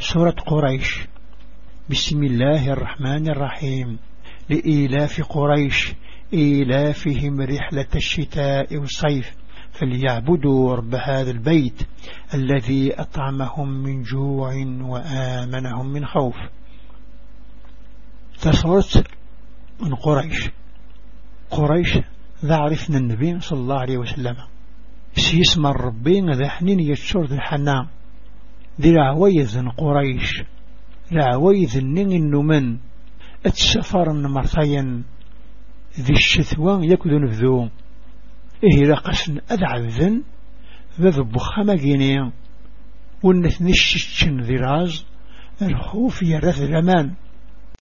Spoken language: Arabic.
سورة قريش. بسم الله الرحمن الرحيم. لإيلاف قريش إيلافهم رحلة الشتاء والصيف فليعبدوا رب هذا البيت الذي أطعمهم من جوع وآمنهم من خوف. تصورت من قريش قريش ذا عرفنا النبي صلى الله عليه وسلم. سيسم الربين ذا حنين يتشور ذا الحنام ذي العويذ قريش العويذ النين النمن اتسفر مرثيا ذي الشثوان يكذن نفذو. إيه لقسن أدعذن ذا بخامة جينيا ونثنشتشن ذي راز الخوف يرث الأمان.